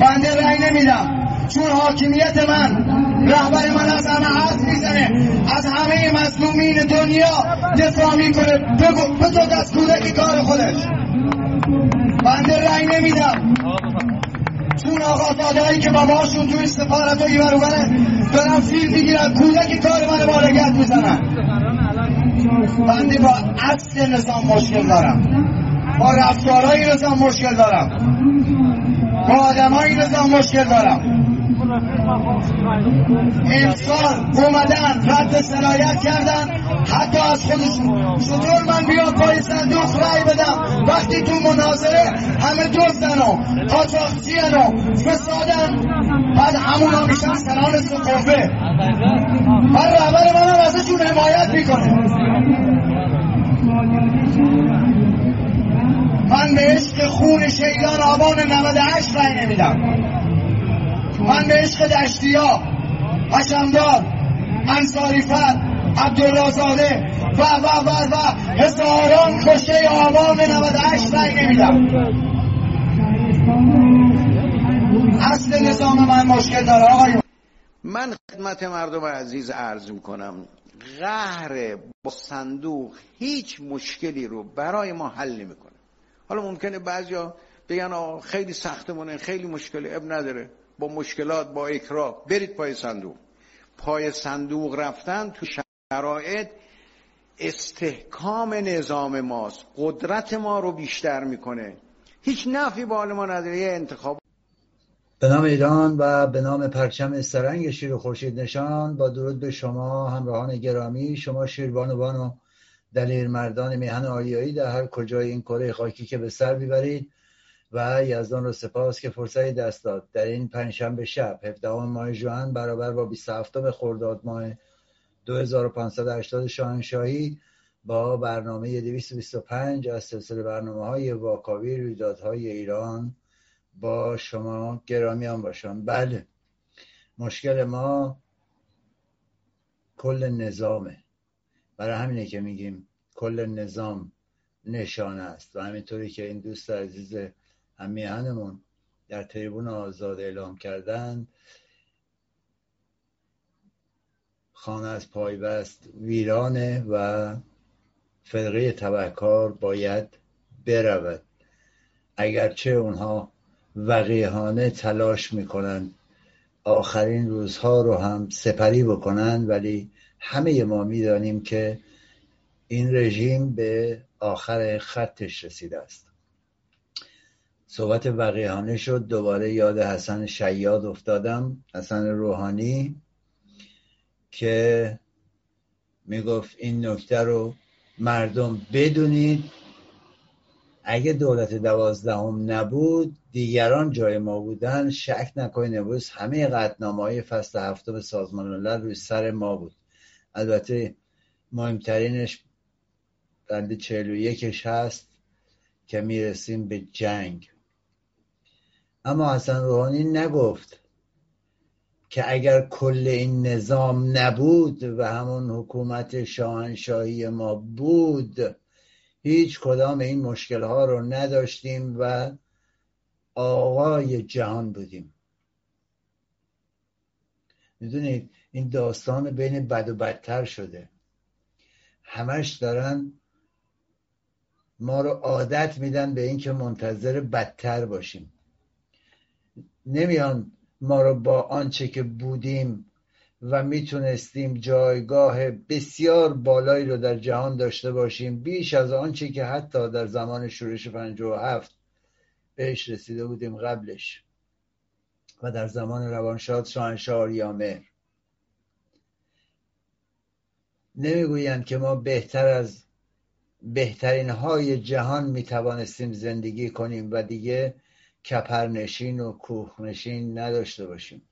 بنده رأی نمیدم. چون حاکمیت من رهبر من از همه حرف می‌زنه. از همه مظلومین دنیا دفاع می‌کنه. بگو به دست کودکی کار خودش. بنده رأی نمیدم. چون آقا دادایی که باباشون توی سفارت و ایور دارن فیلم می‌گیرن. کودکی کار من بارگت می‌زنن. بنده با اصل نظام مشکل دارم. با رفتارهای نظام مشکل دارم. با آدمای نظام مشکل دارم. امسال اومدن رد سرایت کردن. حتی از خودشون چطور من بیام پای صندوق رای بدم. وقتی تو مناظره همه دزدن و قاچاقچیان و فسادن. بعد همونا میشن سنان سقوفه من رهبر منم ازشون حمایت می‌کنه. من به عشق خون شیدان آبان 98 رای نمیدم. من به عشق دشتیا حشمدار انصاری فر عبدالله زاده و و و و هزاران کشته آبان 98 رای نمیدم. اصل نظام من مشکل داره آقای من خدمت مردم عزیز عرض می‌کنم قهر با صندوق هیچ مشکلی رو برای ما حل نمی‌کنه. حالا ممکنه بعضیا بگن خیلی سختمونه خیلی مشکلی اب نداره. با مشکلات با اکراه. برید پای صندوق. پای صندوق رفتن تو شرایط استحکام نظام ماست. قدرت ما رو بیشتر می‌کنه. هیچ نفی حال ما نداره. یه انتخاب. به نام ایران و به نام پرچم سرنگ شیر خورشید نشان. با درود به شما همراهان گرامی. شما شیربانوان و دلیر مردان میهن آریایی در هر کجای این کره خاکی که به سر می‌برید و یزدان رو سپاس که فرصتی دست داد. در این پنجشنبه شب 17 ماه ژوئن برابر با 27 خرداد ماه 2580 شاهنشاهی با برنامه 225 از سلسله برنامه های واکاوی رویدادهای ایران با شما گرامیان باشم. بله مشکل ما کل نظامه. برای همینه که میگیم کل نظام نشانه است و همینطوری که این دوست عزیز همیهنمون در تریبون آزاد اعلام کردن خانه از پایبست ویرانه و فرقه تبهکار باید برود. اگرچه اونها وقیهانه تلاش می‌کنن آخرین روزها رو هم سپری بکنن ولی همه ما می‌دانیم که این رژیم به آخر خطش رسیده است. صحبت وقیهانه شد. دوباره یاد حسن شیاد افتادم حسن روحانی که می‌گفت این نکته رو مردم بدونید. اگه دولت دوازدهم نبود دیگران جای ما بودن. شک نکنید امروز همه قطنامه های فصل هفتم سازمان ملل روی سر ما بود. البته مهمترینش بند چهل و یکش هست که می‌رسیم به جنگ. اما حسن روحانی نگفت که اگر کل این نظام نبود و همون حکومت شاهنشاهی ما بود هیچ کدام این مشکل ها رو نداشتیم و آقای جهان بودیم. می‌دونید این داستان بین بد و بدتر شده. همش دارن ما رو عادت میدن به اینکه منتظر بدتر باشیم. نمیان ما رو با آنچه که بودیم و می‌تونستیم جایگاه بسیار بالایی رو در جهان داشته باشیم بیش از آنچه که حتی در زمان شورش هفت بهش رسیده بودیم قبلش. و در زمان روانشاد شاهنشاه یامر نمی‌گویند که ما بهتر از بهترین های جهان می‌توانستیم زندگی کنیم و دیگه کپرنشین و کوهنشین نداشته باشیم.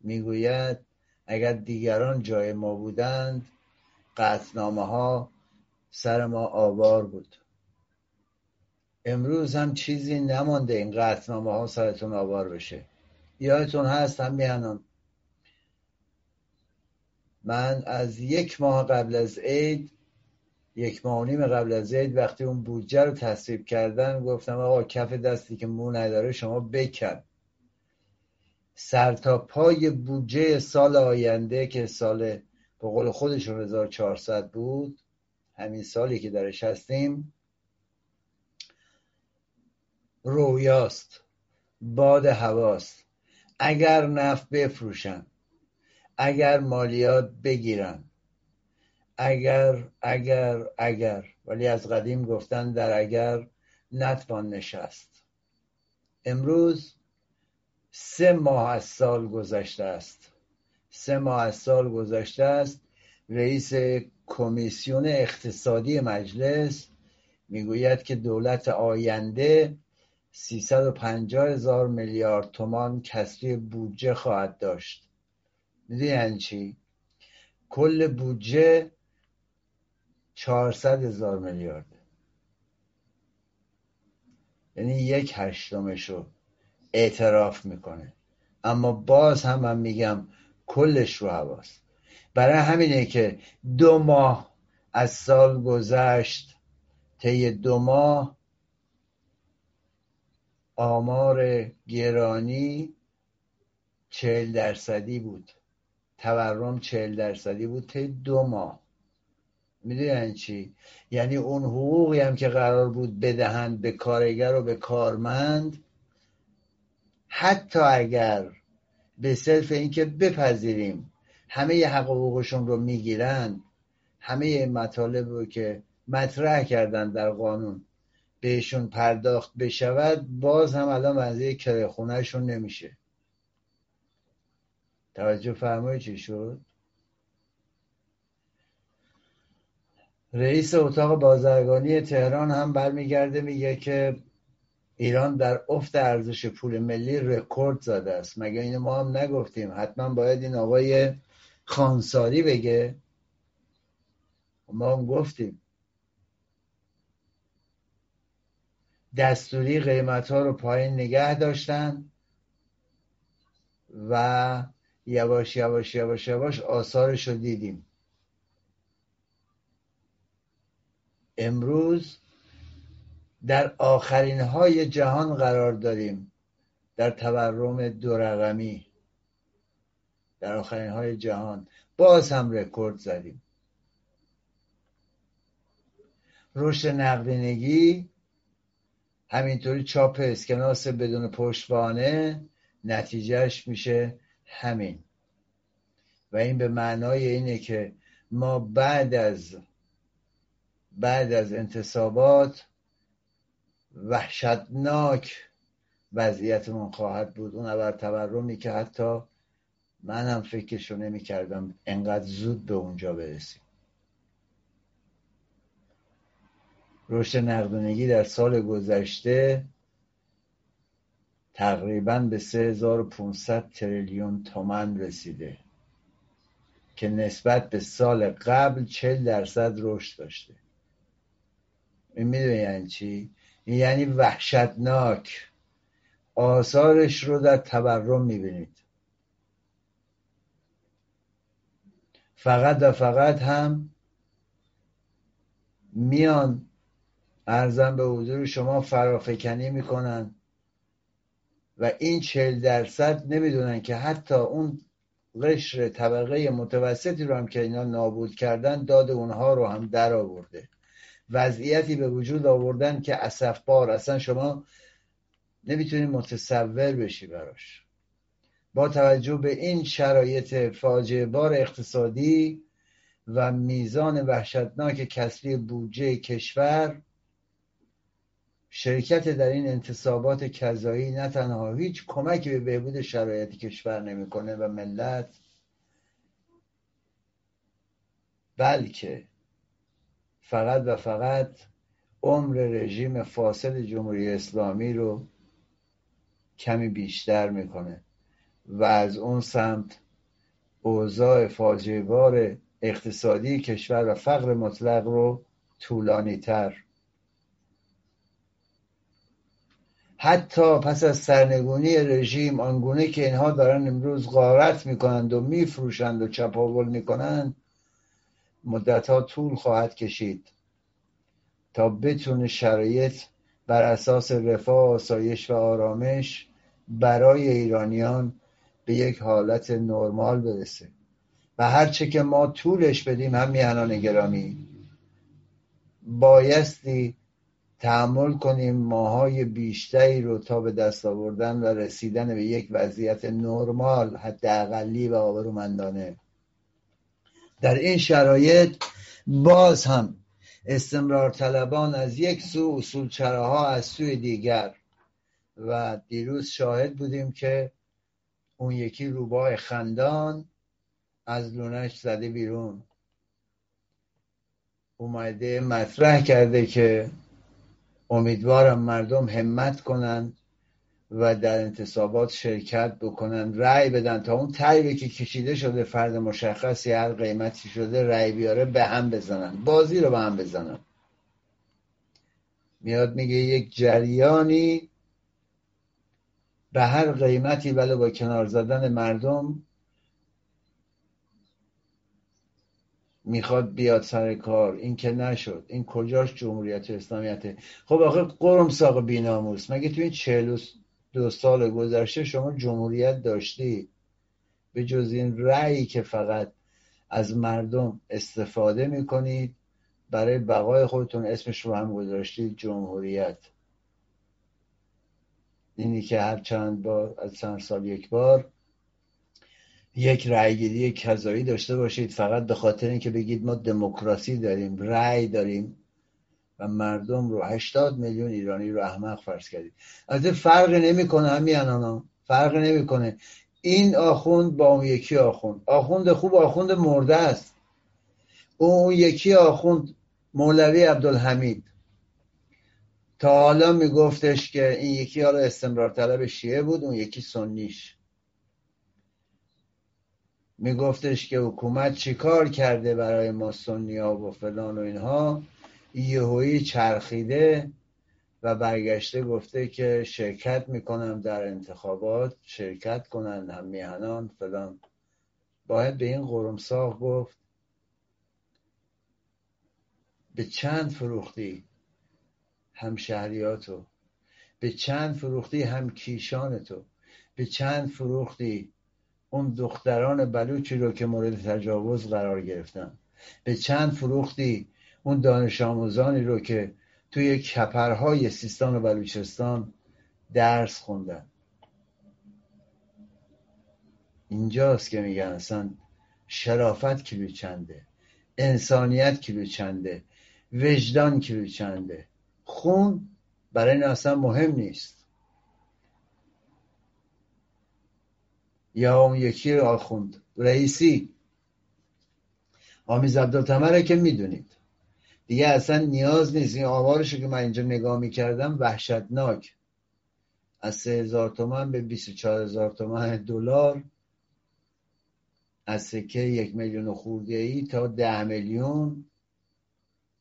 می‌گوید اگر دیگران جای ما بودند قطنامه ها سر ما آوار بود. امروز هم چیزی نمانده این قطنامه ها سرتون آوار بشه. یادتون هست هم میانم من از یک ماه قبل از عید یک ماه نیم قبل از عید وقتی اون بودجه رو تصویب کردن گفتم آقا کف دستی که مو نداره شما بکن. سر تا پای بودجه سال آینده که سال به قول خودشون 1400 بود همین سالی که درش هستیم رویاست باد هواست. اگر نفت بفروشن. اگر مالیات بگیرن. اگر اگر اگر. ولی از قدیم گفتن در اگر نتوان نشست. امروز سه ماه از سال گذشته است. سه ماه از سال گذشته است. رئیس کمیسیون اقتصادی مجلس می‌گوید که دولت آینده 350 هزار میلیارد تومان کسری بودجه خواهد داشت. می‌دونی یعنی چی؟ کل بودجه 400 هزار میلیارد یعنی یک هشتمش رو اعتراف می‌کنه. اما باز هم من میگم کلش رو حواست. برای همینه که دو ماه از سال گذشت طی دو ماه آمار گرانی چهل درصدی بود. تورم چهل درصدی بود طی دو ماه. می‌دونین یعنی چی؟ یعنی اون حقوقی هم که قرار بود بدهند به کارگر و به کارمند حتی اگر به صرف اینکه بپذیریم همه حق حقوقشون رو می‌گیرن همه مطالب رو که مطرح کردن در قانون بهشون پرداخت بشود باز هم الان وضعیه کره خونهشون نمیشه. توجه فرمایی چی شد؟ رئیس اتاق بازرگانی تهران هم برمیگرده میگه که ایران در افت ارزش پول ملی رکورد زده است. مگه اینو ما هم نگفتیم؟ حتما باید این آقای خانساری بگه. ما هم گفتیم. دستوری قیمت ها رو پایین نگه داشتن و یواش یواش یواش یواش آثارش رو دیدیم. امروز در آخرین های جهان قرار داریم. در تورم دو رقمی. در آخرین های جهان. باز هم رکورد زدیم. رشد نقدینگی همینطوری چاپ اسکناس بدون پشتوانه نتیجهش میشه همین. و این به معنای اینه که ما بعد از بعد از انتصابات وحشتناک وضعیتمون خواهد بود. اون اول تورمی که حتی هم فکرشو نمی کردم انقدر زود به اونجا برسیم. رشد نقدونگی در سال گذشته تقریبا به 3500 تریلیون تومن رسیده که نسبت به سال قبل 40 درصد رشد داشته. این می‌دونی یعنی چی؟ یعنی وحشتناک. آثارش رو در تورم می‌بینید. فقط و فقط هم میان ارزم به حضور شما فرافکنی می‌کنن. و این چهل درصد نمی‌دونن که حتی اون قشر طبقه متوسطی رو هم که اینا نابود کردن داد اونها رو هم در آورده. وضعیتی به وجود آوردن که بار اصلا شما نمی‌تونید متصور بشی براش. با توجه به این شرایط فاجعه بار اقتصادی و میزان وحشتناک کسری بودجه کشور شرکت در این انتصابات کذایی نه تنها هیچ کمکی به بهبود شرایط کشور نمی‌کنه و ملت بلکه فقط و فقط عمر رژیم فاسد جمهوری اسلامی رو کمی بیشتر می‌کنه و از اون سمت اوضاع فاجعه اقتصادی کشور و فقر مطلق رو طولانی تر حتی پس از سرنگونی رژیم آنگونه که اینها دارن امروز غارت می‌کنند و میفروشند و چپاول می‌کنند مدت ها طول خواهد کشید تا بتونه شرایط بر اساس رفاه آسایش و آرامش برای ایرانیان به یک حالت نرمال برسه. و هرچه که ما طولش بدیم هم میهنان گرامی بایستی تحمل کنیم ماهای بیشتری رو تا به دست آوردن و رسیدن به یک وضعیت نرمال حداقلی و آبرومندانه. در این شرایط باز هم استمرار طلبان از یک سو اصول ها از سوی دیگر و دیروز شاهد بودیم که اون یکی روباه خندان از لونش زده بیرون. اومده مطرح کرده که امیدوارم مردم همت کنند و در انتصابات شرکت بکنن رأی بدن تا اون طیبی که کشیده شده فرد مشخصی هر قیمتی شده رأی بیاره به هم بزنن. بازی رو به هم بزنن. میاد میگه یک جریانی به هر قیمتی ولی با کنار زدن مردم می‌خواد بیاد سر کار. این که نشد. این کجاش جمهوریت اسلامیته؟ خب آخه قرم ساق بیناموس. مگه تو این چهل دو سال گذشته شما جمهوریت داشتی؟ به جز این رأیی که فقط از مردم استفاده می‌کنید برای بقای خودتون اسمش رو هم گذاشتید جمهوریت. اینی که هر چند بار از چند سال یک بار یک رأیگیری کذایی داشته باشید. فقط به خاطر اینکه بگید ما دموکراسی داریم رأی داریم و مردم رو هشتاد میلیون ایرانی رو احمق فرض کردید از فرق نمی‌کنه همین ها فرق نمی‌کنه. این آخوند با اون یکی آخوند. آخوند خوب آخوند مرده است. اون یکی آخوند مولوی عبدالحمید. تا حالا میگفتش که این یکی حالا استمرار طلب شیعه بود اون یکی سنیش. میگفتش که حکومت چیکار کرده برای ما سنی ها و فلان و اینها؟ یهویی چرخیده و برگشته گفته که شرکت می‌کنم در انتخابات شرکت کنن هم میهنان فلان. باید به این قرمساق گفت. به چند فروختی هم شهریاتو؟ به چند فروختی هم کیشانتو؟ به چند فروختی اون دختران بلوچی رو که مورد تجاوز قرار گرفتن. به چند فروختی اون دانش آموزانی رو که توی کپرهای سیستان و بلوچستان درس خوندن. اینجاست که میگن اصلا شرافت کیلو چنده؟ انسانیت کیلو چنده؟ وجدان کیلو چنده؟ خون برای این اصلا مهم نیست. یا اون یکی آخوند رئیسی. آمیز عبدالتمره که می‌دونید. دیگه اصلا نیاز نیست. این آوارش که من اینجا نگاه می‌کردم وحشتناک. از سه هزار تومن به بیست چهار هزار تومن دلار. از سکه یک میلیون خورده ای تا ده میلیون.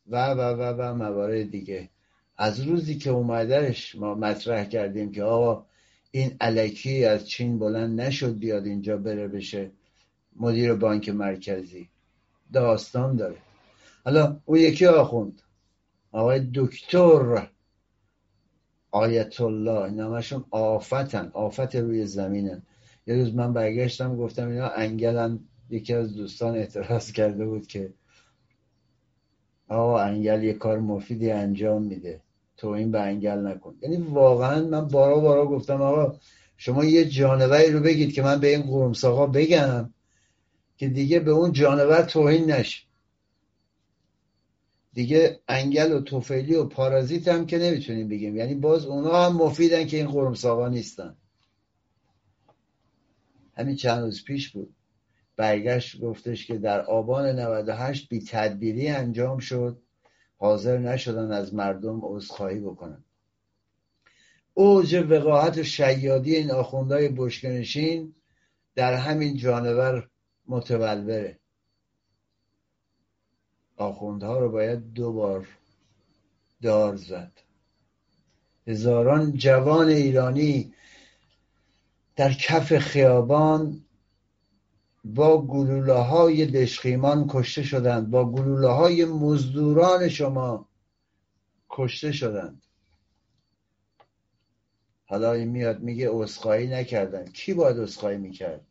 و و و و موارد دیگه. از روزی که اومدهش ما مطرح کردیم که آقا این علکی از چین بلند نشد بیاد اینجا بره بشه. مدیر بانک مرکزی. داستان داره. حالا اون یکی آخوند. آقای دکتر آیت الله این همشون آفتن. آفت روی زمینن. یه روز من برگشتم گفتم اینا انگلن. یکی از دوستان اعتراض کرده بود که آقا انگل یه کار مفیدی انجام میده. تو این به انگل نکن. یعنی واقعا من بارا بارا گفتم آقا شما یه جانوری رو بگید که من به این قرمساقا بگم که دیگه به اون جانور توهین نشه. دیگه انگل و توفیلی و پارازیت هم که نمی‌تونیم بگیم. یعنی باز اونا هم مفیدن که این قرمساقا نیستن. همین چند روز پیش بود. برگشت گفتش که در آبان 98 بی تدبیری انجام شد. حاضر نشدن از مردم عذرخواهی بکنن. اوج وقاحت و شیادی این آخوندهای بشکنشین در همین جانور متولوره. آخوندها رو باید دو بار دار زد. هزاران جوان ایرانی در کف خیابان با گلوله های دشخیمان کشته شدند. با گلوله های مزدوران شما کشته شدند. حالا این میاد میگه اسخایی نکردن. کی باید اسخایی می‌کرد؟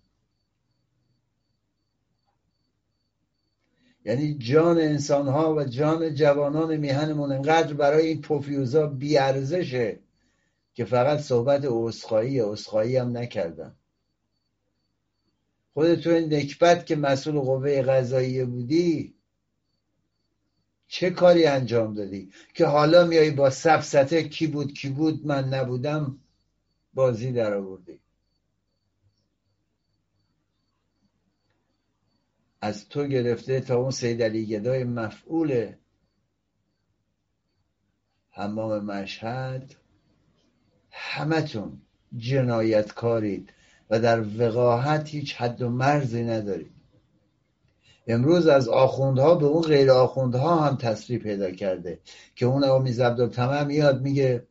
یعنی جان انسان ها و جان جوانان میهنمون انقدر برای این پوفیوزا بیارزشه که فقط صحبت اسخایی اسخایی هم نکردن. خودت تو این نکبت که مسئول قوه قضاییه بودی چه کاری انجام دادی؟ که حالا میایی با سفسته کی بود کی بود من نبودم بازی در آوردی از تو گرفته تا اون سید علی گدای مفعول حمام مشهد. همتون جنایتکارید. و در وقاحت هیچ حد و مرزی ندارید امروز از آخوندها به اون غیر آخوندها هم تصریح پیدا کرده که اون آمیز عبدالتمام میاد میگه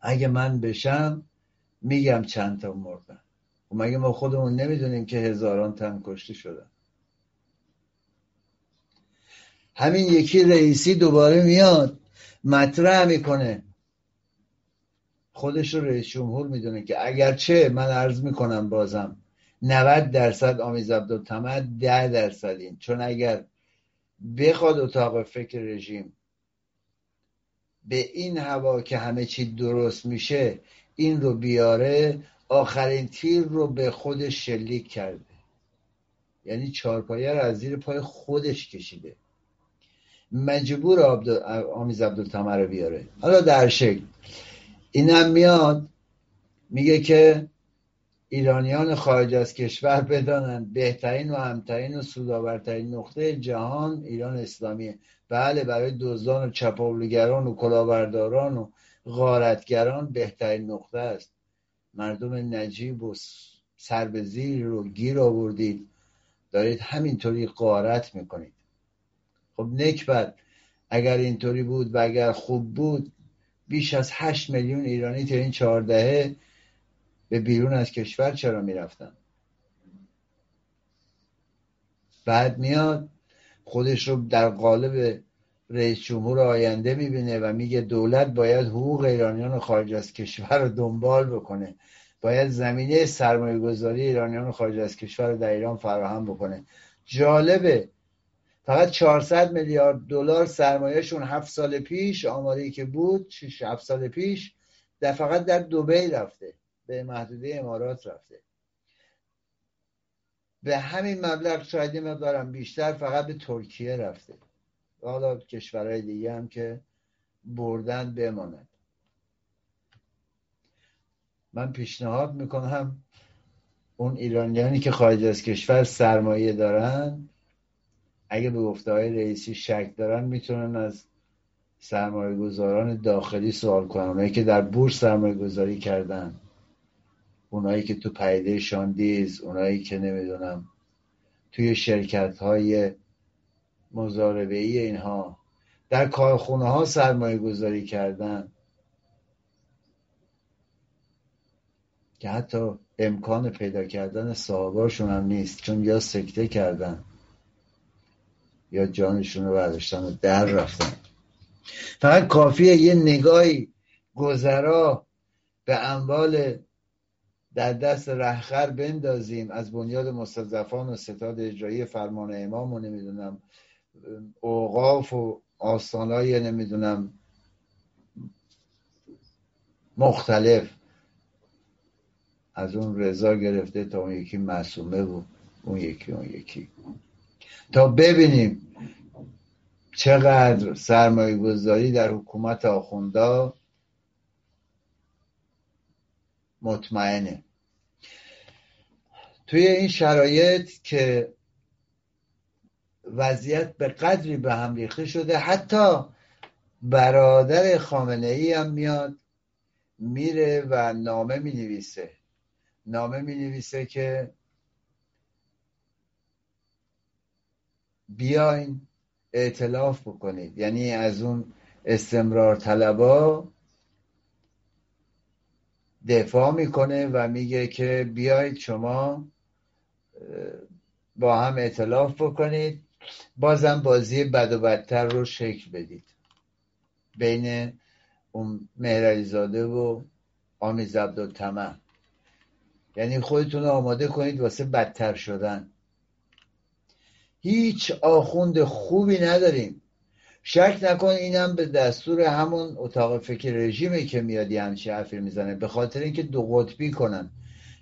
اگه من بشم میگم چند تا مردن. و خب مگه ما خودمون نمی‌دونیم که هزاران تن کشته شدن؟ همین یکی رئیسی دوباره میاد مطرح می‌کنه. خودش رو رئیس جمهور می‌دونه که اگرچه من عرض می‌کنم بازم 90 درصد آمیز عبدالتمد 10 درصد این. چون اگر بخواد اتاق فکر رژیم به این هوا که همه چی درست میشه این رو بیاره آخرین تیر رو به خودش شلیک کرده. یعنی چارپایه رو از زیر پای خودش کشیده. مجبور آمیز عبدالتمر رو بیاره. حالا در شکل. اینم میاد میگه که ایرانیان خارج از کشور بدانند بهترین و همترین و سودآورترین نقطه جهان ایران اسلامیه. بله برای دزدان و چپاولگران و کلاهبرداران و غارتگران بهترین نقطه است. مردم نجیب و سر رو گیر آوردید. دارید همینطوری غارت می‌کنید. خب نکبت اگر اینطوری بود و اگر خوب بود بیش از هشت میلیون ایرانی تا این چهاردهه به بیرون از کشور چرا می‌رفتن؟ بعد میاد خودش رو در قالب رئیس جمهور آینده می‌بینه و میگه دولت باید حقوق ایرانیان خارج از کشور رو دنبال بکنه. باید زمینه سرمایه گذاری ایرانیان خارج از کشور رو در ایران فراهم بکنه. جالبه فقط 400 میلیارد دلار سرمایهشون هفت سال پیش آماری که بود 6 هفت سال پیش در فقط در دبی رفته به محدوده امارات رفته. به همین مبلغ شاید مقدارم بیشتر فقط به ترکیه رفته. حالا کشورهای دیگه هم که بردن بماند من پیشنهاد می‌کنم اون ایرانیانی که خارج از کشور سرمایه دارن اگه به گفته های رئیسی شک دارن می‌تونن از سرمایه گذاران داخلی سوال کنن. اونایی که در بورس سرمایه گذاری کردن اونایی که تو پیده شاندیز اونایی که نمی‌دونم توی شرکت های مزاربه ای اینها در کارخونه ها سرمایه گذاری کردن. که حتی امکان پیدا کردن صاحباشون هم نیست چون یا سکته کردن. یا جانشون رو برداشتن و در رفتن. فقط کافیه یه نگاهی گذرا به اموال در دست رهخر بندازیم. از بنیاد مستضعفان و ستاد اجرایی فرمان امام و نمی‌دونم اوقاف و آستانهای نمی‌دونم مختلف از اون رضا گرفته تا اون یکی معصومه بود اون یکی اون یکی. تا ببینیم چقدر سرمایه گذاری در حکومت آخوندا مطمئنه. توی این شرایط که وضعیت به قدری به هم ریخته شده حتی برادر خامنه ای هم میاد میره و نامه می نویسه نامه می نویسه که بیاین اعتلاف بکنید. یعنی از اون استمرار طلبا دفاع می‌کنه و میگه که بیایید شما با هم اعتلاف بکنید. بازم بازی بد و بدتر رو شکل بدید. بین اون مهرعلیزاده و آمیز عبدالتمه یعنی خودتون آماده کنید واسه بدتر شدن. هیچ آخوند خوبی نداریم. شک نکن اینم به دستور همون اتاق فکر رژیمی که میاد یه همچین حرفی می‌زنه به خاطر اینکه دو قطبی کنن.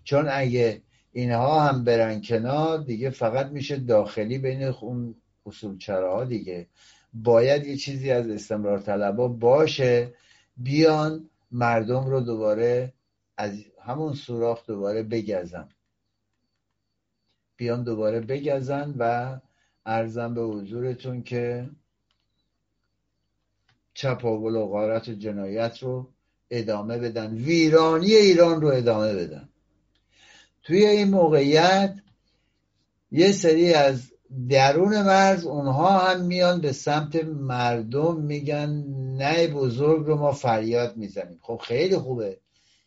چون اگه اینها هم برن کنار دیگه فقط میشه داخلی بین اون اصول ها دیگه. باید یه چیزی از استمرار طلبا باشه بیان مردم رو دوباره از همون سوراخ دوباره بگزن. بیان دوباره بگزن و ارزم به حضورتون که چپاول و غارت و جنایت رو ادامه بدن ویرانی ایران رو ادامه بدن توی این موقعیت یه سری از درون مرز اونها هم میان به سمت مردم میگن نه بزرگ رو ما فریاد می‌زنیم. خب خیلی خوبه.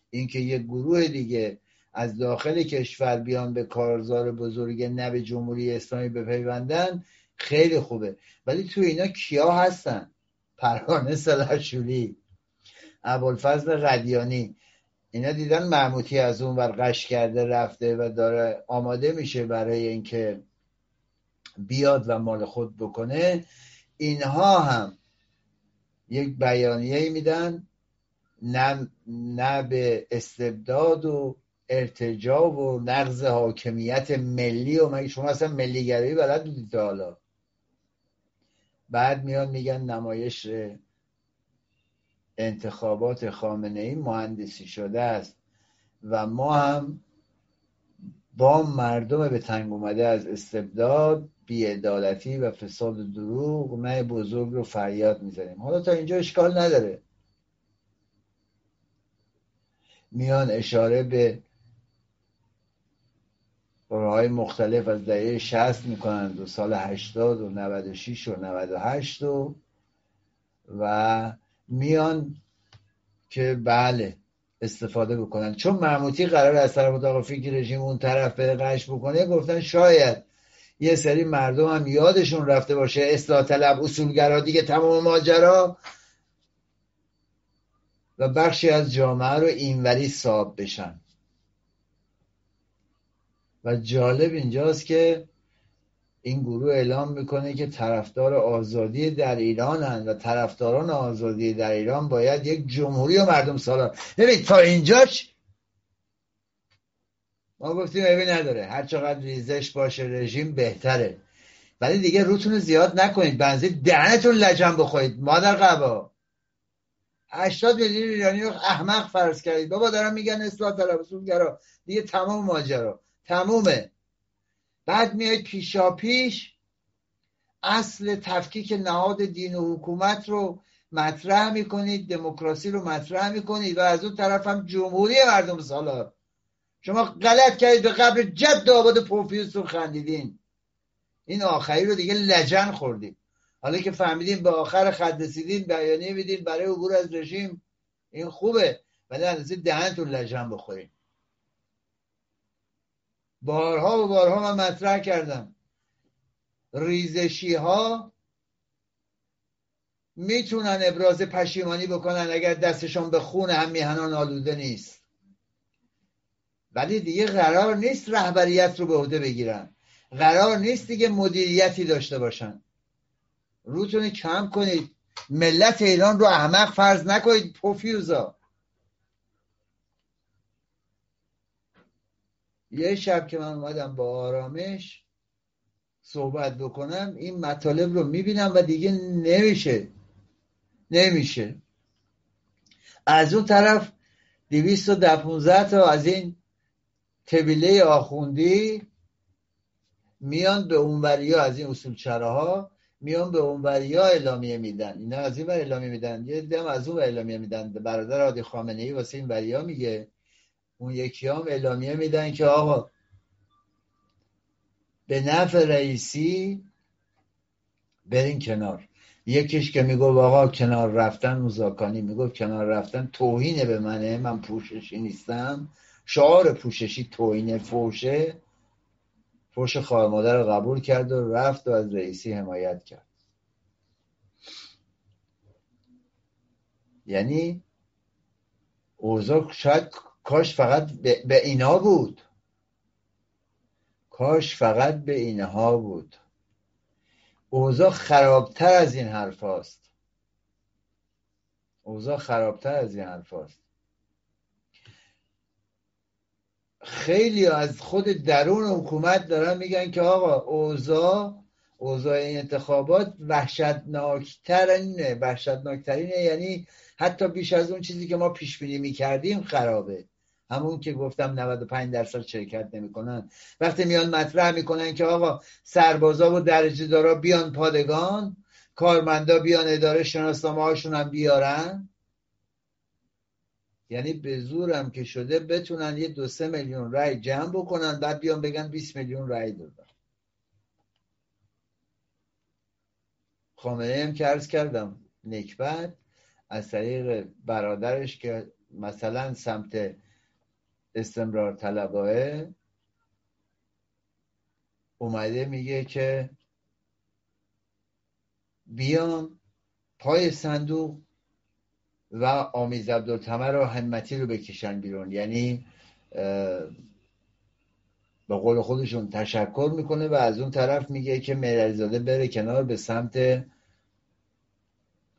اینکه یه گروه دیگه از داخل کشور بیان به کارزار بزرگ نه به جمهوری اسلامی بپیوندن خیلی خوبه. ولی تو اینا کیا هستن؟ پروانه سلحشوری ابوالفضل قدیانی. اینا دیدن محموتی از اون ور قش کرده رفته و داره آماده میشه برای اینکه بیاد و مال خود بکنه. اینها هم یک بیانیه میدن نه, نه به استبداد و ارتجا و نقض حاکمیت ملی و مگه شما اصلا ملیگرایی بلد بودید حالا؟ بعد میان میگن نمایش انتخابات خامنه ای مهندسی شده است و ما هم با مردم به تنگ اومده از استبداد بیعدالتی و فساد دروغ نه بزرگ رو فریاد می‌زنیم. حالا تا اینجا اشکال نداره. میان اشاره به های مختلف از دهه 60 می‌کنند و سال 80 و 96 و 98 و و میان که بله استفاده بکنن. چون محموتی قرار از طرف فکر رژیم اون طرف به قش بکنه گفتن شاید یه سری مردم هم یادشون رفته باشه اصلاح طلب اصولگرا دیگه تمام ماجرا. و بخشی از جامعه رو اینوری صاب بشن. و جالب اینجاست که این گروه اعلام می‌کنه که طرفدار آزادی در ایران و طرفداران آزادی در ایران باید یک جمهوری و مردم سالار. ببین تا اینجاش ما گفتیم ببین نداره. هر چقدر ریزش باشه رژیم بهتره. ولی دیگه روتون زیاد نکنید. بنزین دهنتون لجن بخورید مادر قبا. 80 میلیون ایرانی رو احمق فرض کردید. بابا دارم میگن اصلاح طلب دیگه تمام ماجرا. تمومه. بعد میاید پیشا پیش اصل تفکیک نهاد دین و حکومت رو مطرح می‌کنید دموکراسی رو مطرح می‌کنید و از اون طرف هم جمهوری مردم سالار شما غلط کردید به قبر جد آباد پوفیوس رو خندیدین. این آخری رو دیگه لجن خوردید حالا که فهمیدین به آخر خد رسیدین بیانیه میدین برای عبور از رژیم این خوبه. ولی اندازه دهنتون لجن بخورین بارها و بارها من مطرح کردم. ریزشی ها می‌تونن ابراز پشیمانی بکنن اگر دستشون به خون هم میهنان آلوده نیست. ولی دیگه قرار نیست رهبریت رو به عهده بگیرن. قرار نیست دیگه مدیریتی داشته باشن. روتون کم کنید. ملت ایران رو احمق فرض نکنید پوفیوزا. یه شب که من اومدم با آرامش صحبت بکنم این مطالب رو می‌بینم و دیگه نمیشه. نمیشه. از اون طرف دویست و تا از این تبیله آخوندی میان به اونوری ها از این اصول ها میان به اونوری ها اعلامیه میدن. اینا از این اعلامیه میدن. یه دم از اون اعلامیه میدن. برادر عادی خامنه ای واسه این وریا میگه. اون یکی هم اعلامیه میدن که آقا به نفع رئیسی برین کنار. یکیش که میگو آقا کنار رفتن مزاکانی میگو کنار رفتن توهینه به منه من پوششی نیستم. شعار پوششی توهینه فوشه فوش خواهر مادر قبول کرد و رفت و از رئیسی حمایت کرد. یعنی اوضاع شاید کاش فقط به اینها بود. کاش فقط به اینها بود. اوضاع خرابتر از این حرف هاست اوضاع خرابتر از این حرف هاست خیلی از خود درون حکومت دارن میگن که آقا اوضاع اوضاع این انتخابات وحشتناکترینه وحشتناکترینه یعنی حتی بیش از اون چیزی که ما پیش بینی می‌کردیم خرابه. همون که گفتم 95 درصد شرکت نمی‌کنن. وقتی میان مطرح می‌کنن که آقا سربازا و درجه دارا بیان پادگان کارمندا بیان اداره شناسنامه هاشون هم بیارن. یعنی به زورم که شده بتونن یه دو سه میلیون رای جمع بکنن بعد بیان بگن 20 میلیون رای دادن. خامنه هم که عرض کردم نکبت از طریق برادرش که مثلا سمت استمرار طلباه اومده میگه که بیان پای صندوق و آمیز عبدالتمر و همتی رو بکشن بیرون. یعنی به قول خودشون تشکر می‌کنه و از اون طرف میگه که میرزاده بره کنار به سمت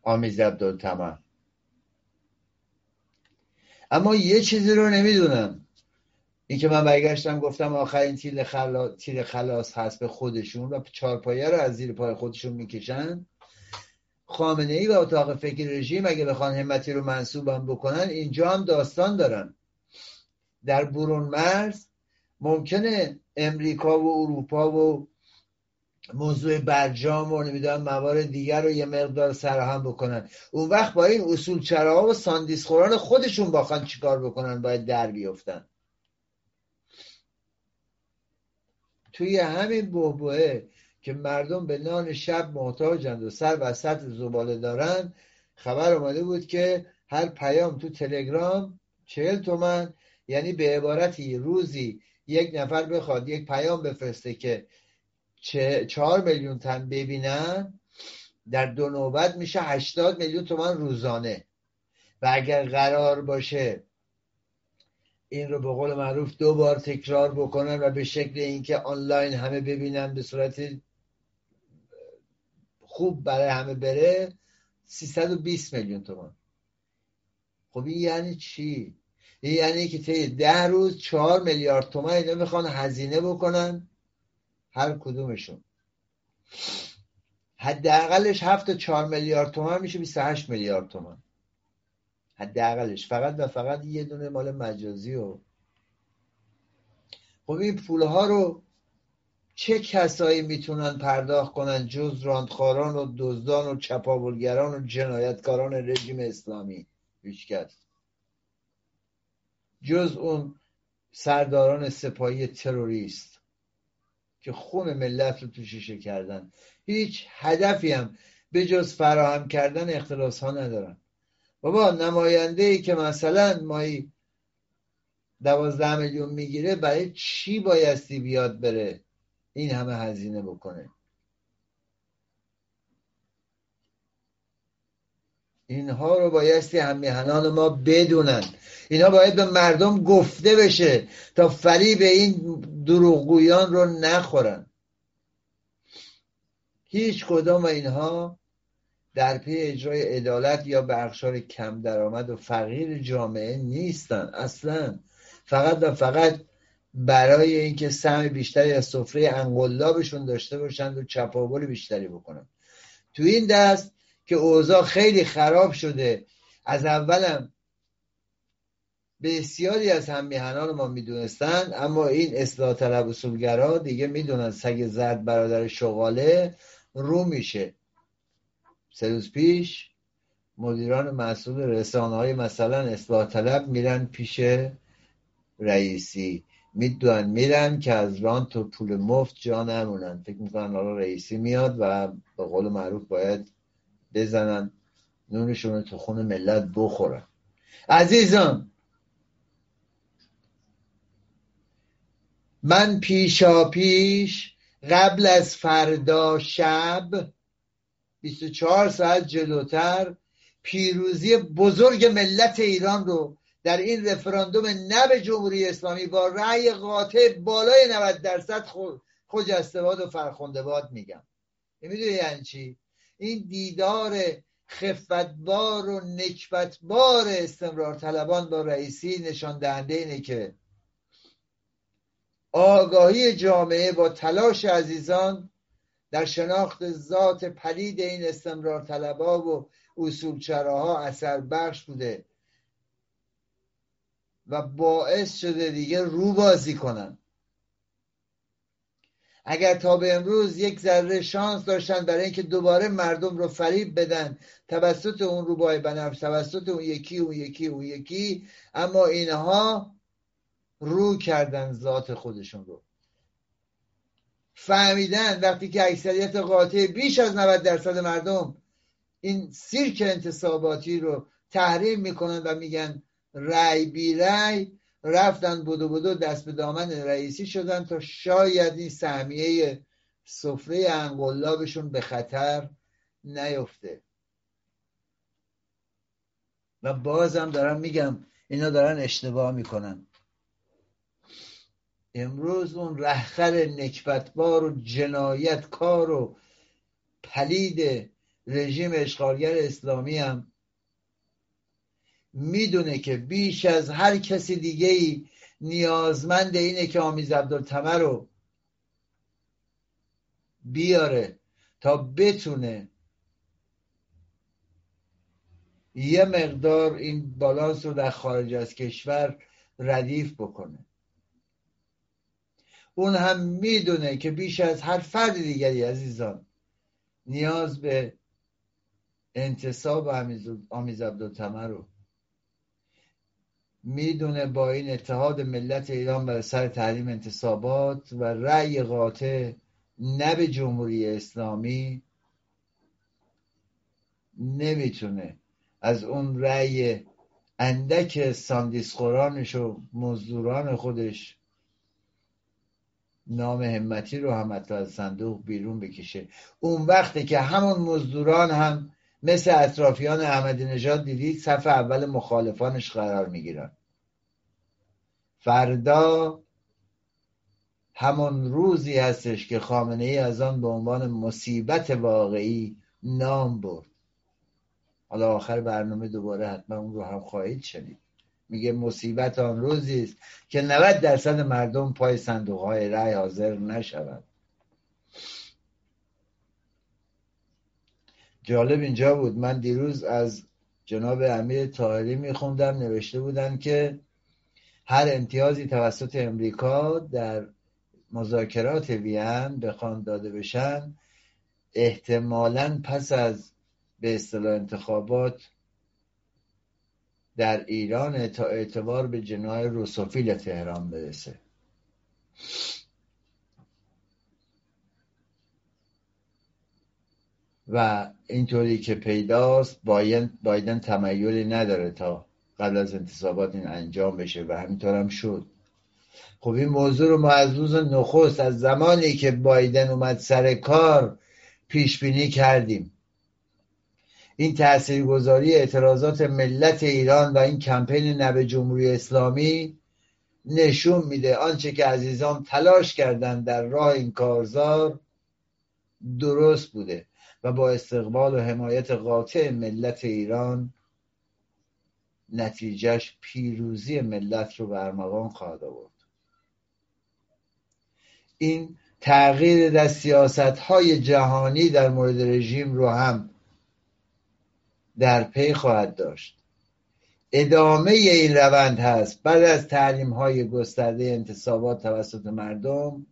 آمیز عبدالتمر اما یه چیزی رو نمی‌دونم. این که من برگشتم گفتم آخرین تیر, خلا... تیر خلاص هست به خودشون و چارپایه رو از زیر پای خودشون می‌کشن. خامنه ای و اتاق فکر رژیم اگه بخوان همتی رو منصوبم بکنن اینجا هم داستان دارن. در برون مرز ممکنه امریکا و اروپا و موضوع برجام و نمی‌دونم موارد دیگر رو یه مقدار سرهم بکنن. اون وقت با این اصول چراها و ساندیس خوران خودشون باخوان چیکار بکنن باید در بیفتن توی همین بحبوه که مردم به نان شب محتاجند و سر وسط زباله دارن خبر آمده بود که هر پیام تو تلگرام چهل تومن یعنی به عبارتی روزی یک نفر بخواد یک پیام بفرسته که چهار میلیون تن ببینن در دو نوبت میشه هشتاد میلیون تومن روزانه. و اگر قرار باشه این رو به قول معروف دو بار تکرار بکنن و به شکل اینکه آنلاین همه ببینن به صورت خوب برای همه بره 320 میلیون تومان. خب این یعنی چی؟ این یعنی که طی ده روز چهار میلیارد تومن اینا می‌خوان هزینه بکنن هر کدومشون. حداقلش هفت چهار میلیارد تومن میشه 28 میلیارد تومن حداقلش. فقط و فقط یه دونه مال مجازی و خب این پولها رو چه کسایی می‌تونن پرداخت کنن؟ جز راندخاران و دزدان و چپاولگران و جنایتکاران رژیم اسلامی. هیچکس جز اون سرداران سپاهی تروریست که خون ملت رو تو شیشه کردن. هیچ هدفی هم. به جز فراهم کردن اختلاس ها ندارن. بابا نماینده ای که مثلا مایی دوازده میلیون می‌گیره برای چی بایستی بیاد بره این همه هزینه بکنه؟ اینها رو بایستی همیهنان ما بدونن. اینا باید به مردم گفته بشه تا فریب این دروغگویان رو نخورن. هیچ کدام اینها در پی اجرای عدالت یا به کم درآمد و فقیر جامعه نیستن اصلا. فقط و فقط برای اینکه سهم بیشتری از سفره انقلابشون داشته باشند و چپاول بیشتری بکنن. تو این دست که اوضاع خیلی خراب شده از اولم بسیاری از هم میهنان ما می‌دونستن اما این اصلاح طلب اصولگرا دیگه می‌دونن سگ زرد برادر شغاله رو میشه. سه روز پیش مدیران مسئول رسانه های مثلا اصلاح طلب میرن پیش رئیسی. می‌دونن میرن که از ران تو پول مفت جا نمونن فکر می‌کنن حالا رئیسی میاد و به قول معروف باید بزنن نونشون تو خون ملت بخورن. عزیزان من پیشا پیش قبل از فردا شب 24 ساعت جلوتر پیروزی بزرگ ملت ایران رو در این رفراندوم نه به جمهوری اسلامی با رأی قاطع بالای 90 درصد خجستباد و فرخندباد میگم. می‌دونی یعنی چی؟ این دیدار خفتبار و نکبتبار استمرار طلبان با رئیسی نشان دهنده اینه که آگاهی جامعه با تلاش عزیزان در شناخت ذات پلید این استمرار طلبا و اصولچراها اثر بخش بوده و باعث شده دیگه رو بازی کنن. اگر تا به امروز یک ذره شانس داشتن برای اینکه دوباره مردم رو فریب بدن توسط اون روبای بنفش توسط اون یکی اون یکی اون یکی اما اینها رو کردن ذات خودشون رو. فهمیدن وقتی که اکثریت قاطع بیش از 90 درصد مردم این سیرک انتصاباتی رو تحریم می‌کنن و میگن رای بی رای رفتن بودو بودو دست به دامن رئیسی شدن تا شاید این سهمیه سفره انقلابشون به خطر نیفته. و بازم دارم میگم اینا دارن اشتباه می‌کنن. امروز اون رهخر نکبتبار و جنایت کار و پلید رژیم اشغالگر اسلامی هم می‌دونه که بیش از هر کسی دیگه ای نیازمند اینه که آمیز عبدالتمه رو بیاره تا بتونه یه مقدار این بالانس رو در خارج از کشور ردیف بکنه. اون هم می‌دونه که بیش از هر فرد دیگری عزیزان نیاز به انتصاب آمیز عبدالتمه رو می‌دونه با این اتحاد ملت ایران بر سر تحریم انتصابات و رأی قاطع نه به جمهوری اسلامی نمی‌تونه از اون رأی اندک ساندیسخورانش و مزدوران خودش نام همتی رو هم از صندوق بیرون بکشه. اون وقتی که همون مزدوران هم مثل اطرافیان احمدی نژاد دیدید صف اول مخالفانش قرار می‌گیرن. فردا همون روزی هستش که خامنه ای از آن به عنوان مصیبت واقعی نام برد. حالا آخر برنامه دوباره حتما اون رو هم خواهید شنید. میگه مصیبت آن روزی است که 90 درصد مردم پای صندوق های رأی حاضر نشوند. جالب اینجا بود. من دیروز از جناب امیر طاهری میخوندم. نوشته بودن که هر امتیازی توسط امریکا در مذاکرات وین بخوان داده بشن احتمالا پس از به اصطلاح انتخابات در ایران تا اعتبار به جناه روسوفیل تهران برسه. و اینطوری که پیداست بایدن تمایلی نداره تا قبل از انتصابات این انجام بشه و همینطور هم شد. خب این موضوع رو ما از روز نخست از زمانی که بایدن اومد سر کار پیش بینی کردیم. این تاثیرگذاری اعتراضات ملت ایران و این کمپین نب جمهوری اسلامی نشون میده. آنچه که عزیزان تلاش کردند در راه این کارزار درست بوده و با استقبال و حمایت قاطع ملت ایران نتیجهش پیروزی ملت رو به ارمغان خواهد آورد. این تغییر در سیاست های جهانی در مورد رژیم رو هم در پی خواهد داشت. ادامه این روند هست. بعد از تعلیم های گسترده انتصابات توسط مردم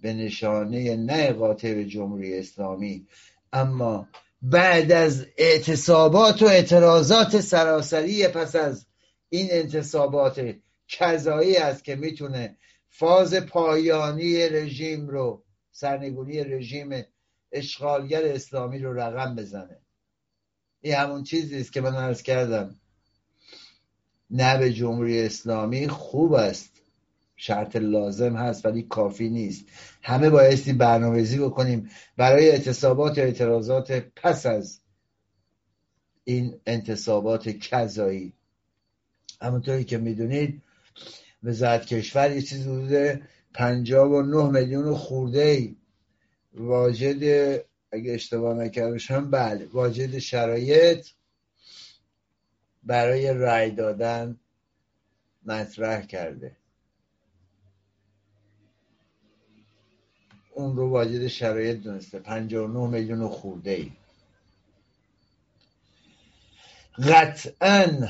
به نشانه نه قاطع جمهوری اسلامی. اما بعد از اعتصابات و اعتراضات سراسری پس از این انتصابات کذایی است که می‌تونه فاز پایانی رژیم رو سرنگونی رژیم اشغالگر اسلامی رو رقم بزنه. این همون چیزی است که من عرض کردم. نه به جمهوری اسلامی خوب است. شرط لازم هست ولی کافی نیست. همه بایستی برنامه‌ریزی بکنیم برای اعتصابات و اعتراضات پس از این انتصابات کذایی. همونطوری که می‌دونید وزارت کشور یه چیز حدود پنجاب و نه میلیون خورده واجد اگه اشتباه نکردشم بله. واجد شرایط برای رای دادن مطرح کرده. اون رو واجد شرایط دونسته. 59 میلیون خورده ای. قطعا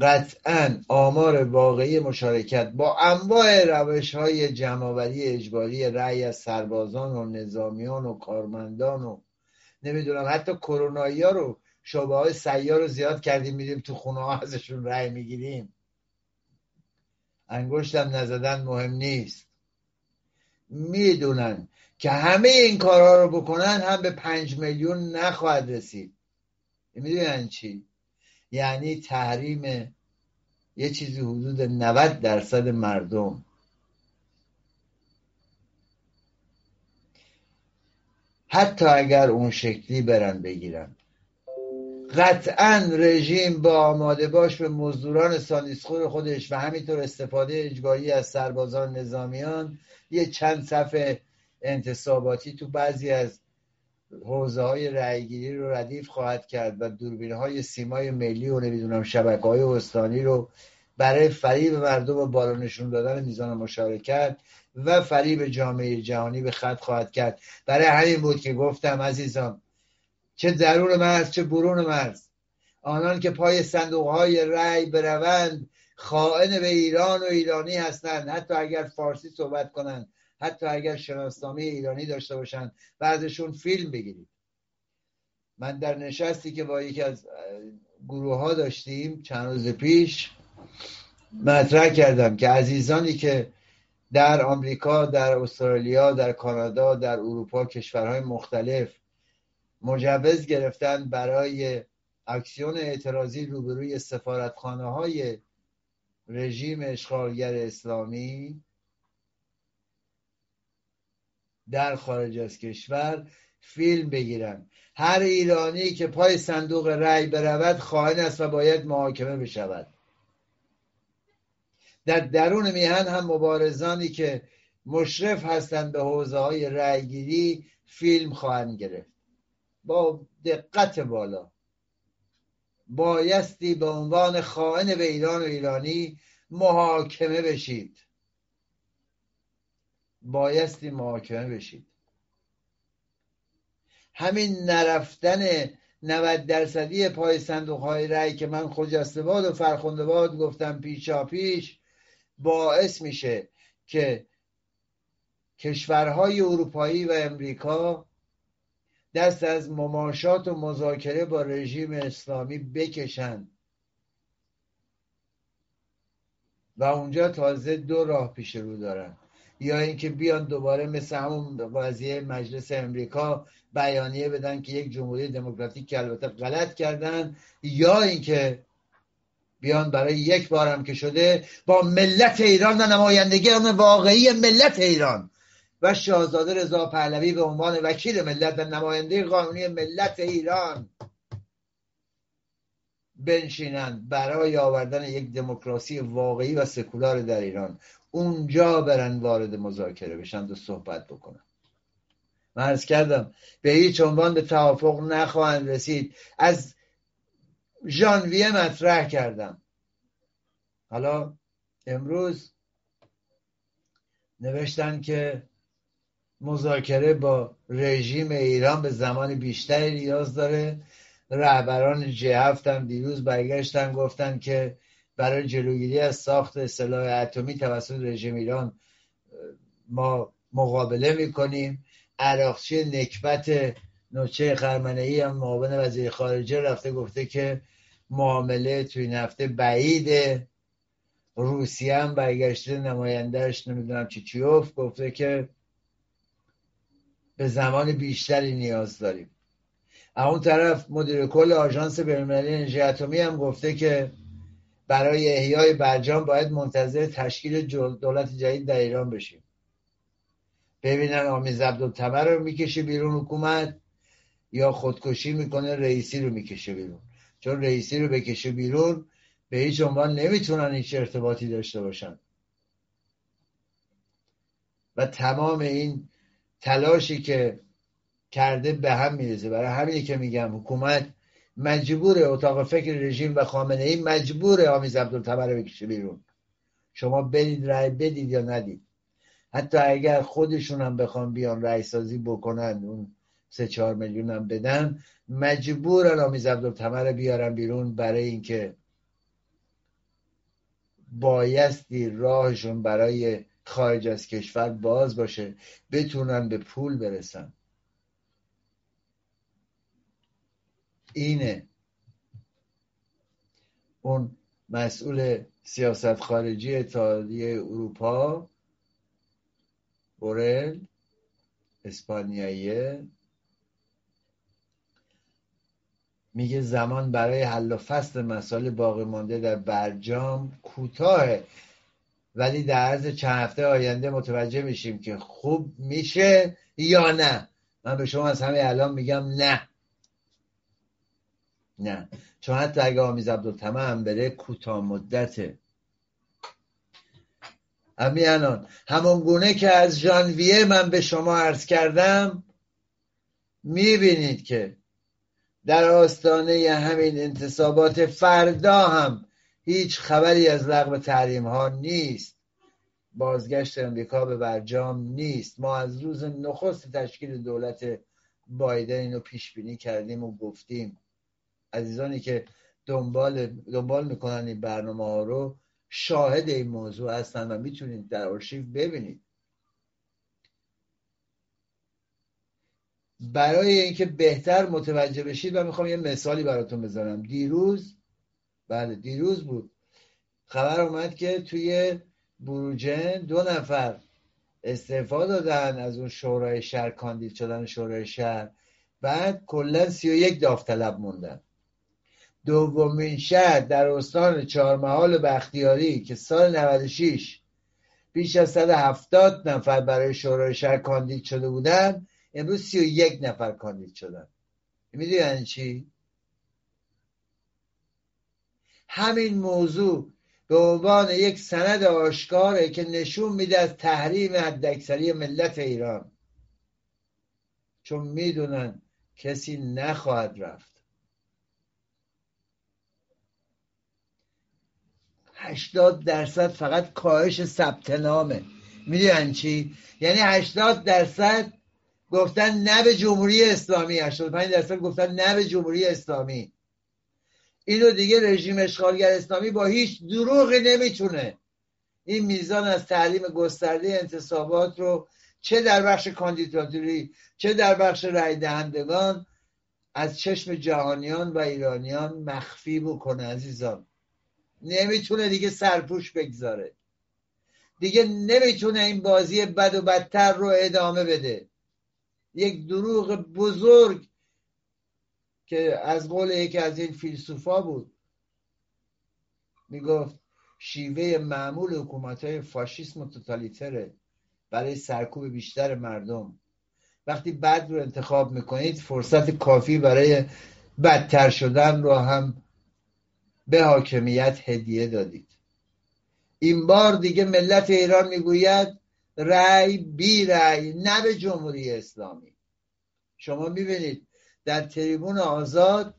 قطعا آمار واقعی مشارکت با انواع روش های جمعوری اجباری رأی از سربازان و نظامیان و کارمندان و نمی‌دونم حتی کرونایی ها رو شعبه های سیار رو زیاد کردیم میریم تو خونه ها ازشون رأی می‌گیریم. انگشتم نزدن مهم نیست. می‌دونن که همه این کارها رو بکنن هم به پنج میلیون نخواهد رسید. می‌دونن چی؟ یعنی تحریم یه چیزی حدود 90 درصد مردم. حتی اگر اون شکلی برن بگیرن. قطعا رژیم با آماده باش به مزدوران سانیسخور خودش و همینطور استفاده اجباری از سربازان نظامیان یه چند صفحه انتصاباتی تو بعضی از حوزه های رأیگیری رو ردیف خواهد کرد و دوربین های سیمای ملی و نمی‌دونم شبکه های استانی رو برای فریب مردم و بالا نشون دادن میزان مشارکت و فریب جامعه جهانی به خط خواهد کرد. برای همین بود که گفتم عزیزان چه درون مرز چه برون مرز. آنان که پای صندوق های رأی بروند خائن به ایران و ایرانی هستند. حتی اگر فارسی صحبت کنند حتی اگر شناسنامه ایرانی داشته باشند و ازشون فیلم بگیرید. من در نشستی که با یکی از گروه ها داشتیم چند روز پیش مطرح کردم که عزیزانی که در آمریکا در استرالیا در کانادا در اروپا کشورهای مختلف مجوز گرفتن برای اکسیون اعتراضی روبروی سفارتخانه های رژیم اشغالگر اسلامی در خارج از کشور فیلم بگیرن. هر ایرانی که پای صندوق رأی برود خائن است و باید محاکمه بشود. در درون میهن هم مبارزانی که مشرف هستند به حوزه های رأیگیری فیلم خواهند گرفت. با دقت بالا. بایستی به عنوان خائن به ایران و ایرانی محاکمه بشید. بایستی محاکمه بشید. همین نرفتن 90 درصدی پای صندوق های رأی که من خجسته باد و فرخنده باد گفتم پیشا پیش باعث میشه که کشورهای اروپایی و امریکا دست از مماشات و مذاکره با رژیم اسلامی بکشند و اونجا تازه دو راه پیش رو دارن. یا اینکه بیان دوباره مثل همون قضیه مجلس امریکا بیانیه بدن که یک جمهوری دموکراتیک که البته غلط کردن یا اینکه بیان برای یک بارم که شده با ملت ایران و نمایندگان واقعی ملت ایران و شاهزاده رضا پهلوی به عنوان وکیل ملت و نماینده قانونی ملت ایران بنشینند برای آوردن یک دموکراسی واقعی و سکولار در ایران. اونجا برن وارد مذاکره بشن و صحبت بکنن. من کردم به هیچ عنوان به توافق نخواهند رسید. از ژانویه مطرح کردم. حالا امروز نوشتن که مذاکره با رژیم ایران به زمان بیشتری نیاز داره. رهبران جه هم دیروز برگشتن گفتن که برای جلوگیری از ساخت سلاح اتمی توسط رژیم ایران ما مقابله می‌کنیم. عراقچی نکبت نوچه خرمنه ای هم معاون وزیر خارجه رفته گفته که معامله توی این هفته بعیده روسیه هم برگشته نمایندهش نمی‌دونم چی چیوف گفته که به زمان بیشتری نیاز داریم. اون طرف مدیر کل آژانس بینالمللی انرژی اتمی هم گفته که برای احیای برجام باید منتظر تشکیل دولت جدید در ایران بشیم. ببینن آمیز عبدالتمر رو می‌کشه بیرون حکومت یا خودکشی می‌کنه رئیسی رو می‌کشه بیرون. چون رئیسی رو بکشه بیرون به هیچ عنوان نمی‌تونن هیچ ارتباطی داشته باشن. و تمام این تلاشی که کرده به هم می‌رسه برای همینی که میگم حکومت مجبور اتاق فکر رژیم و خامنه ای مجبور آمیز عبدالتبر رو بکشه بیرون. شما برید رأی بدید یا ندید. حتی اگر خودشون هم بخوان بیان رأی سازی بکنن اون سه چهار میلیون هم بدن مجبورن آمیز عبدالتمر بیارن بیرون برای اینکه بایستی راهشون برای خارج از کشور باز باشه بتونن به پول برسن. اینه. اون مسئول سیاست خارجی اتحادیه اروپا بورل اسپانیاییه. میگه زمان برای حل و فصل مسائل باقی مانده در برجام کوتاهه. ولی در عرض چند هفته آینده متوجه میشیم که خوب میشه یا نه. من به شما از همه الان میگم نه. نه. چون حتی اگه آمیز عبدالتمه هم بره کوتاه مدته. امیانان همون گونه که از ژانویه من به شما عرض کردم می‌بینید که در آستانه همین انتصابات فردا هم هیچ خبری از لغو تحریم ها نیست. بازگشت امریکا به برجام نیست. ما از روز نخست تشکیل دولت بایدن اینو پیش بینی کردیم و گفتیم. عزیزانی که دنبال دنبال می‌کنن این برنامه ها رو شاهد این موضوع هستن و می‌تونید در آرشیو ببینید. برای اینکه بهتر متوجه بشید و می‌خوام یه مثالی براتون بزنم. دیروز بله دیروز بود. خبر اومد که توی بروجن دو نفر استعفا دادن از اون شورای شهر کاندید شدن شورای شهر. بعد کلا سی و یک داوطلب موندن. دومین شهر در استان چهارمحال بختیاری که سال 96 بیش از 170 نفر برای شورای شهر کاندید شده بودن امروز 31 نفر کاندید شدن می‌دونی یعنی چی؟ همین موضوع به عنوان یک سند آشکاره که نشون میده از تحریم حداکثری ملت ایران. چون می‌دونن کسی نخواهد رفت. هشتاد درصد فقط کاهش ثبت نامه. می‌دونن چی؟ یعنی هشتاد درصد گفتن نه به جمهوری اسلامی 85 درصد گفتن نه به جمهوری اسلامی. اینو دیگه رژیم اشغالگر اسلامی با هیچ دروغی نمی‌تونه. این میزان از تعلیم گسترده انتصابات رو چه در بخش کاندیداتوری چه در بخش رای دهندگان از چشم جهانیان و ایرانیان مخفی بکنه عزیزان. نمی‌تونه دیگه سرپوش بگذاره. دیگه نمی‌تونه این بازی بد و بدتر رو ادامه بده. یک دروغ بزرگ که از قول یکی از این فیلسوفا بود. می‌گفت شیوه معمول حکومت های فاشیسم و توتالیتره برای سرکوب بیشتر مردم. وقتی بد رو انتخاب می‌کنید فرصت کافی برای بدتر شدن رو هم به حاکمیت هدیه دادید. این بار دیگه ملت ایران می‌گوید رأی بی رأی نه به جمهوری اسلامی. شما می‌بینید در تریبون آزاد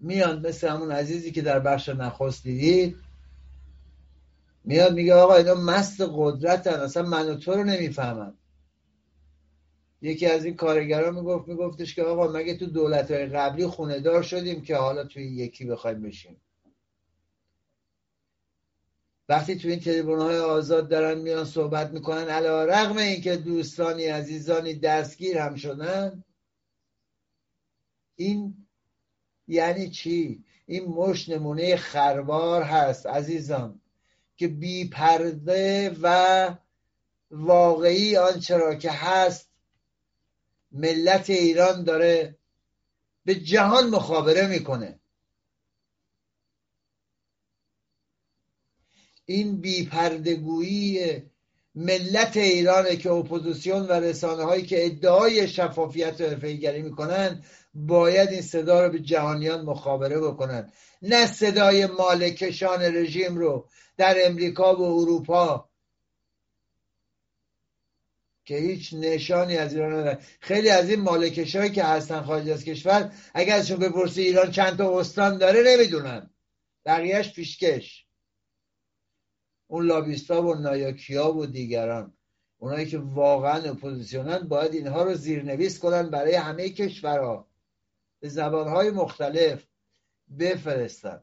میان مثل همون عزیزی که در بخش نخست دیدید میاد میگه آقا اینا مست قدرتن اصلا من و تو رو نمی‌فهمم. یکی از این کارگران می‌گفت میگفتش که آقا مگه تو دولت های قبلی خونه دار شدیم که حالا توی یکی بخوایم بشیم؟ وقتی تو این تریبون های آزاد دارن میان صحبت می‌کنن علا رغم اینکه دوستانی عزیزانی دستگیر هم شدن این یعنی چی؟ این مش نمونه خروار هست عزیزان که بی پرده و واقعی آنچه را که هست ملت ایران داره به جهان مخابره می‌کنه. این بیپردگویی ملت ایرانه که اپوزیسیون و رسانه هایی که ادعای شفافیت و حرفه‌ایگری می‌کنن باید این صدا رو به جهانیان مخابره بکنن. نه صدای مالکشان رژیم رو در امریکا و اروپا که هیچ نشانی از ایران ندارن خیلی از این مالکش هایی که هستن خارج از کشور اگر ازشون بپرسی ایران چند تا استان داره نمی‌دونن. بقیهش پیشکش. اون لابیستا و نایاکیا و دیگران اونایی که واقعا اپوزیسیونن باید اینها رو زیرنویس کنن برای همه کشورها. به زبانهای مختلف بفرستن.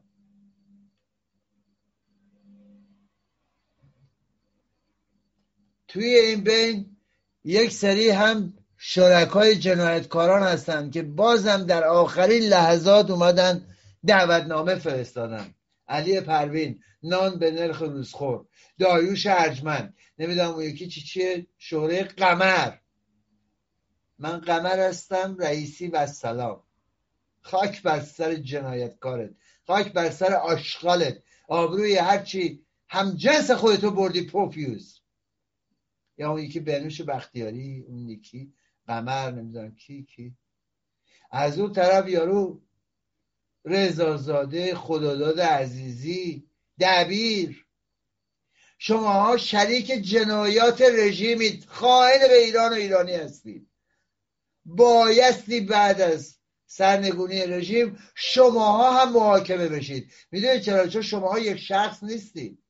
توی این بین یک سری هم شرکای جنایتکاران هستند که بازم در آخرین لحظات اومدن دعوتنامه فرستادن. علی پروین نان به نرخ روزخور دایوش ارجمند نمی‌دونم اون یکی چی چیه؟ شوره قمر. من قمر هستم رئیسی و سلام. خاک بر سر جنایتکارت. خاک بر سر آشغالت. آبروی هرچی هم جنس خودتو بردی پوفیوز. یا اون یکی بنوش بختیاری اون یکی قمر نمی‌دونم کی کی. از اون طرف یارو رضازاده خداداد عزیزی دبیر. شماها شریک جنایات رژیمید. خائن به ایران و ایرانی هستید. بایستی بعد از سرنگونی رژیم شماها هم محاکمه بشید. می‌دونید چرا؟ چون شماها یک شخص نیستید.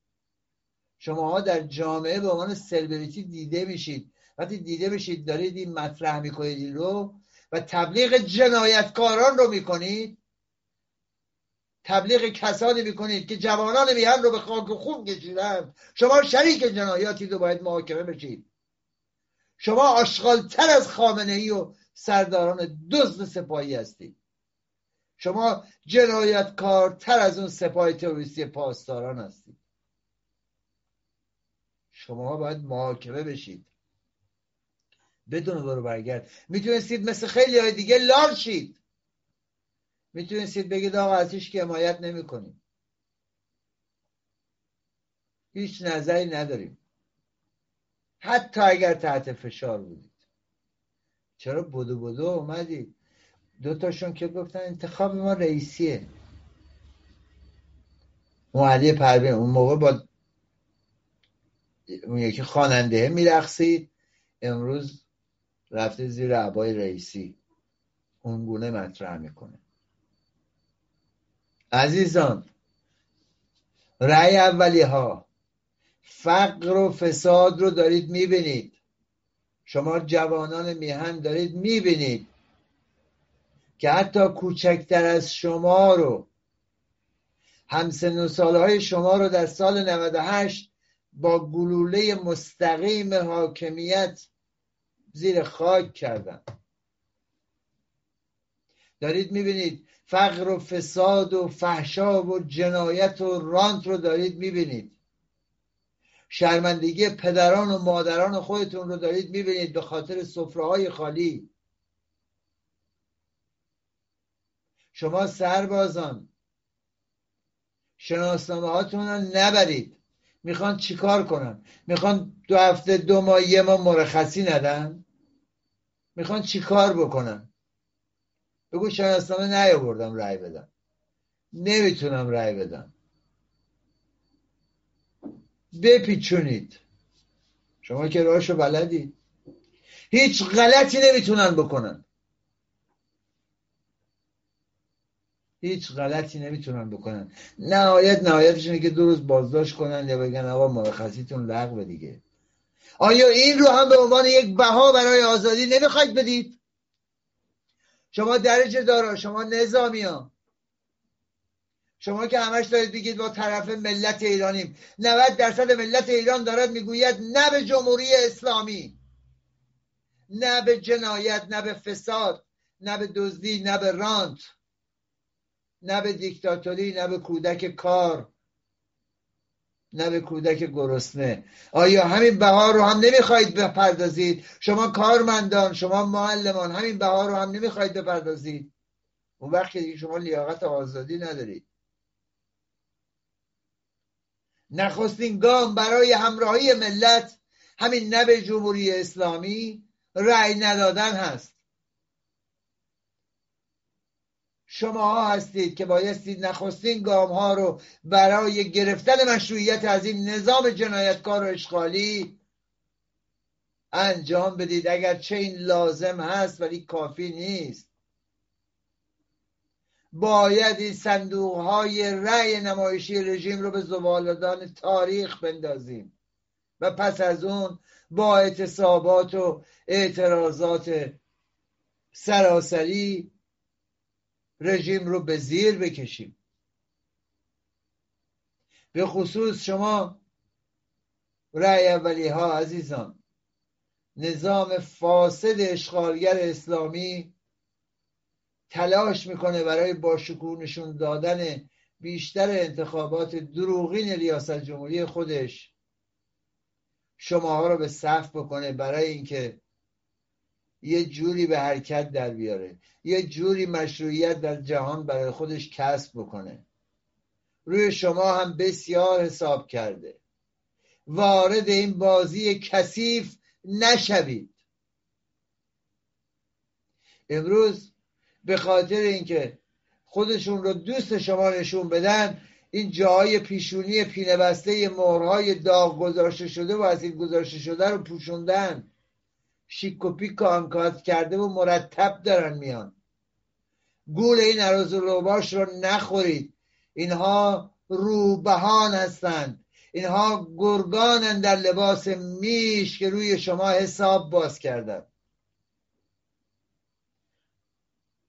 شماها در جامعه به عنوان سلبریتی دیده میشید. وقتی دیده میشید دارید این مطرح می‌کنید رو و تبلیغ جنایتکاران رو می‌کنید تبلیغ کسانی می‌کنید که جوانان میهن رو به خاک خون کشیدن. شما شریک جنایاتی رو باید محاکمه بشید. شما آشغالتر از خامنه ای و سرداران دزد سپاهی هستید. شما جنایتکارتر از اون سپاه تروریستی پاسداران هستید. شما باید محاکمه بشید. بدون برو برگرد. می‌تونستید مثل خیلی های دیگه لال شید. می‌تونستید بگید آقا ازش که حمایت نمی کنیم هیچ نظری نداریم. حتی اگر تحت فشار بودید. چرا بدو بدو اومدید؟ دوتاشون که گفتن انتخاب ما رئیسیه. اون پروین اون موقع با یکی خواننده میرقصید. امروز رفته زیر عبای رئیسی. اون گونه مطرح می‌کنه. عزیزان رأی اولی ها فقر و فساد رو دارید می‌بینید. شما جوانان میهن دارید می‌بینید که حتی کوچکتر از شما رو همسن و سالهای شما رو در سال 98 با گلوله مستقیم حاکمیت زیر خاک کردن. دارید می‌بینید فقر و فساد و فحشا و جنایت و رانت رو دارید می‌بینید. شرمندگی پدران و مادران خودتون رو دارید می‌بینید به خاطر سفره خالی. شما سربازان شناسنامه هاتون رو نبرید. می‌خوان چیکار کنن؟ می‌خوان دو هفته دو ماه یه ماه مرخصی ندن؟ می‌خوان چیکار بکنن؟ بگو شناسنامه نیاوردم رأی بدم. نمی‌تونم رأی بدم. بپیچونید. شما که راهشو بلدید. هیچ غلطی نمی‌تونن بکنن. هیچ غلطی نمی‌تونن بکنن. نهایت نهایتش اینه که دو روز بازداشت کنن یا بگن آقا مرخصیتون لغو دیگه. آیا این رو هم به عنوان یک بها برای آزادی نمی‌خواید بدید؟ شما درجه دارا شما نظامی ها شما که همش دارید بگید با طرف ملت ایرانیم. 90 درصد ملت ایران دارد می‌گوید نه به جمهوری اسلامی. نه به جنایت نه به فساد نه به دزدی نه به رانت. نه به دیکتاتوری نه به کودک کار نه به کودک گرسنه. آیا همین بهار رو هم نمی‌خواهید بپردازید؟ شما کارمندان شما معلمان همین بهار رو هم نمی‌خواهید بپردازید؟ اون وقت که شما لیاقت آزادی ندارید. نخستین گام برای همراهی ملت همین نه به جمهوری اسلامی رأی ندادن هست. شما هستید که بایستی نخستین گام ها رو برای گرفتن مشروعیت از این نظام جنایتکار و اشغالی انجام بدید. اگر چه این لازم هست ولی کافی نیست. باید این صندوق های رأی نمایشی رژیم رو به زبالدان تاریخ بندازیم و پس از اون با اعتصابات و اعتراضات سراسری رژیم رو به زیر بکشیم. به خصوص شما رأی اولی ها عزیزان نظام فاسد اشغالگر اسلامی تلاش می‌کنه برای باشکوه نشون دادن بیشتر انتخابات دروغین ریاست جمهوری خودش شماها رو به صف بکنه برای اینکه یه جوری به حرکت در بیاره. یه جوری مشروعیت در جهان برای خودش کسب بکنه. روی شما هم بسیار حساب کرده. وارد این بازی کثیف نشوید. امروز به خاطر اینکه خودشون رو دوست شما نشون بدن این جاهای پیشونی پینه بسته مهرهای داغ گذاشته شده و از این گذاشته شده رو پوشوندن. شیک و پیک کرده و مرتب دارن میان. گول این عروض روباش رو نخورید. اینها روبهان هستند. اینها گرگانن در لباس میش که روی شما حساب باز کردن.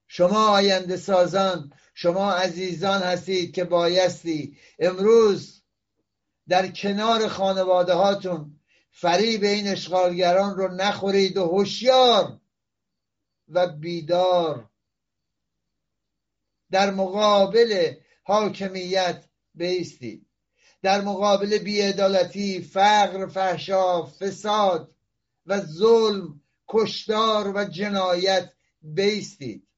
شما آینده سازان شما عزیزان هستید که بایستی امروز در کنار خانواده هاتون فریب این اشغالگران رو نخورید و هوشیار و بیدار. در مقابل حاکمیت بیستید. در مقابل بیعدالتی فقر فحشا فساد و ظلم کشتار و جنایت بیستید.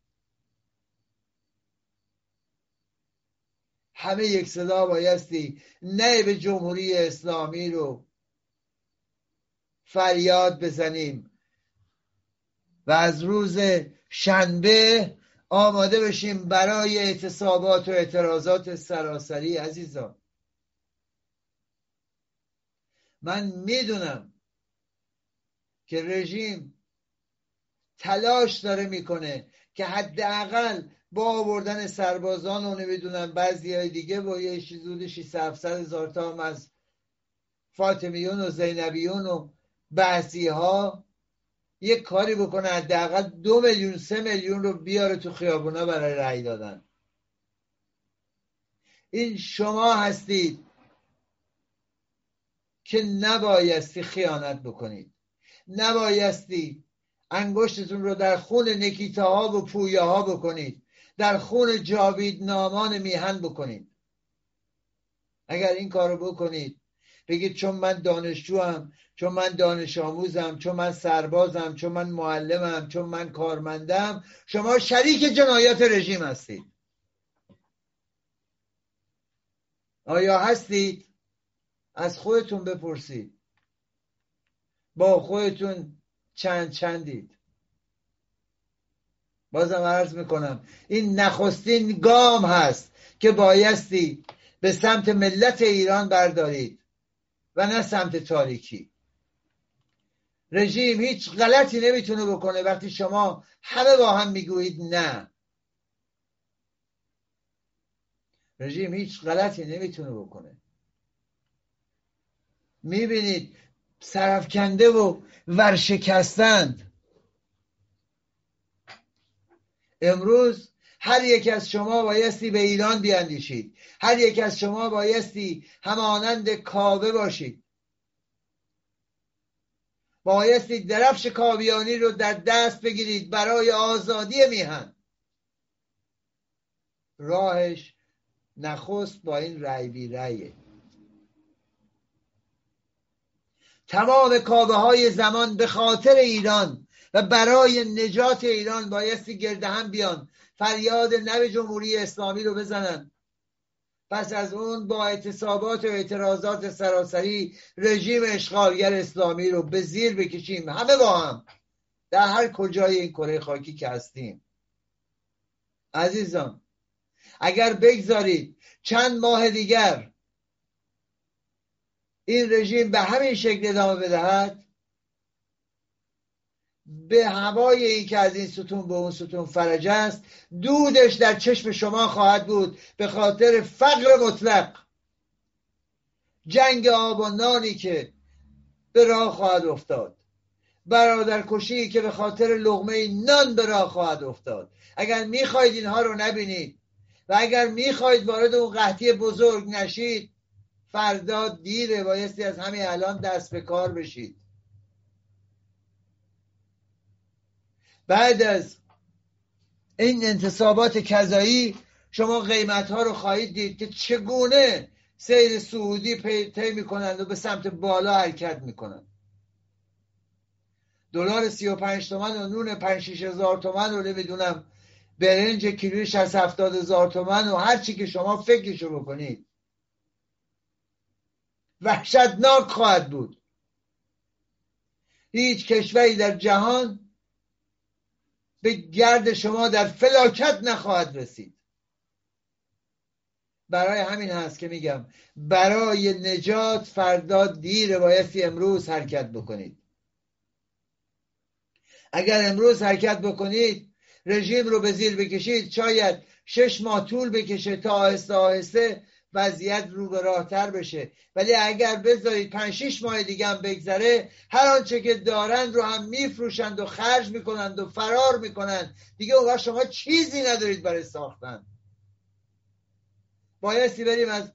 همه یک صدا بایستی نه به جمهوری اسلامی رو فریاد بزنیم. و از روز شنبه آماده بشیم برای اعتصابات و اعتراضات سراسری عزیزان. من می‌دونم که رژیم تلاش داره می‌کنه که حداقل با آوردن سربازان و نمی‌دونم بعضی های دیگه با یه حدود 600 هزار تا هم از فاطمیون و زینبیون و بعضی ها یه کاری بکنه حداقل دو میلیون سه میلیون رو بیاره تو خیابونا برای رأی دادن. این شما هستید که نبایستی خیانت بکنید. نبایستی انگشتتون رو در خون نکیتاها و پویاها بکنید. در خون جاوید نامان میهن بکنید. اگر این کارو بکنید بگید چون من دانشجوم چون من دانش آموزم چون من سربازم چون من معلمم چون من کارمندم شما شریک جنایات رژیم هستید. آیا هستید؟ از خودتون بپرسید. با خودتون چند چندید؟ بازم عرض می‌کنم این نخستین گام هست که بایستی به سمت ملت ایران بردارید. و نه سمت تاریکی. رژیم هیچ غلطی نمی‌تونه بکنه وقتی شما همه با هم می‌گویید نه. رژیم هیچ غلطی نمی‌تونه بکنه. می‌بینید سرفکنده و ورشکستند. امروز هر یک از شما بایستی به ایران بیاندیشید هر یک از شما بایستی همانند کابه باشید. بایستی درفش کاویانی رو در دست بگیرید برای آزادی میهن. راهش نخست با این رأی بی رأیه تمام کابه های زمان به خاطر ایران و برای نجات ایران بایستی گرده هم بیان. فریاد نو جمهوری اسلامی رو بزنن. پس از اون با اعتصابات و اعتراضات سراسری رژیم اشغالگر اسلامی رو به زیر بکشیم. همه با هم. در هر کجای این کره خاکی که هستیم. عزیزان اگر بگذارید چند ماه دیگر این رژیم به همین شکل ادامه بدهد به هوای این که از این ستون به اون ستون فرج است. دودش در چشم شما خواهد بود به خاطر فقر مطلق. جنگ آب و نانی که به راه خواهد افتاد. برادر کشی که به خاطر لغمه نان به راه خواهد افتاد. اگر می‌خواید اینها رو نبینید و اگر می‌خواید وارد اون قحطی بزرگ نشید فردا دیره بایستی از همین الان دست به کار بشید. بعد از این انتصابات کذایی شما قیمت ها رو خواهید دید که چگونه سیر سعودی طی می‌کنند و به سمت بالا حرکت می‌کنند. دلار سی و پنج تومن و نون پنج شیش هزار تومن رو نمی‌دونم برنج کیلوی شست هفتاد هزار تومن و هر چی که شما فکرشو بکنید. وحشتناک خواهد بود. هیچ کشوری در جهان به گرد شما در فلاکت نخواهد رسید. برای همین هست که میگم برای نجات فردا دیر بایستی امروز حرکت بکنید. اگر امروز حرکت بکنید رژیم رو به زیر بکشید شاید شش ماه طول بکشه تا آهسته آهسته وضعیت رو به راهتر بشه. ولی اگر بذارید پنج شیش ماه دیگه هم بگذره هر آنچه که دارند رو هم میفروشند و خرج می‌کنند و فرار می‌کنند. دیگه اون شما چیزی ندارید برای ساختن. بایستی بریم از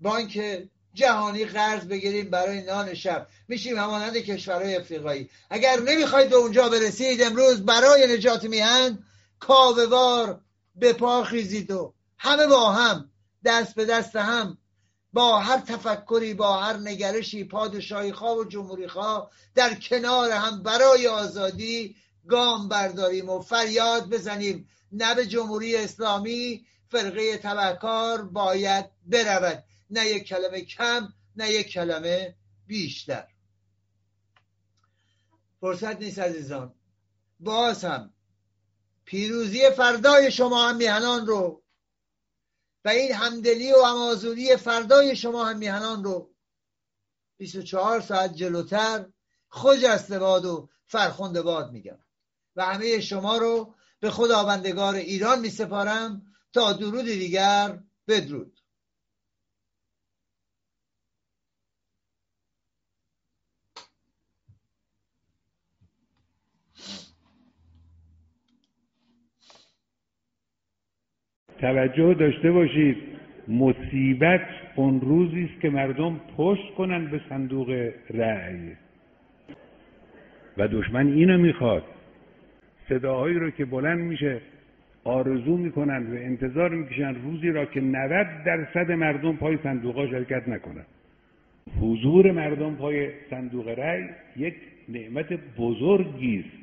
بانک جهانی قرض بگیریم برای نان شب. میشیم همانند کشورهای افریقایی. اگر نمی‌خواید به اونجا برسید امروز برای نجات میهن کاوهوار به پا خیزید و همه با هم دست به دست هم با هر تفکری با هر نگرشی پادشاهی خواه و جمهوری خواه در کنار هم برای آزادی گام برداریم و فریاد بزنیم. نه به جمهوری اسلامی فرقه تبهکار باید برود. نه یک کلمه کم نه یک کلمه بیشتر. فرصت نیست عزیزان. باز هم پیروزی فردای شما هم میهنان رو و این همدلی و امازوری فردای شما هم میهنان رو 24 ساعت جلوتر خجسته باد و فرخنده باد میگم. و همه شما رو به خداوندگار ایران می سپارم تا درود دیگر بدرود. توجه داشته باشید مصیبت اون روزی است که مردم پشت کنند به صندوق رأی. و دشمن اینو می‌خواد صداهایی رو که بلند میشه آرزو می‌کنند و انتظار می‌کشند روزی را که 90 درصد مردم پای صندوق شرکت نکنند. حضور مردم پای صندوق رأی یک نعمت بزرگی است.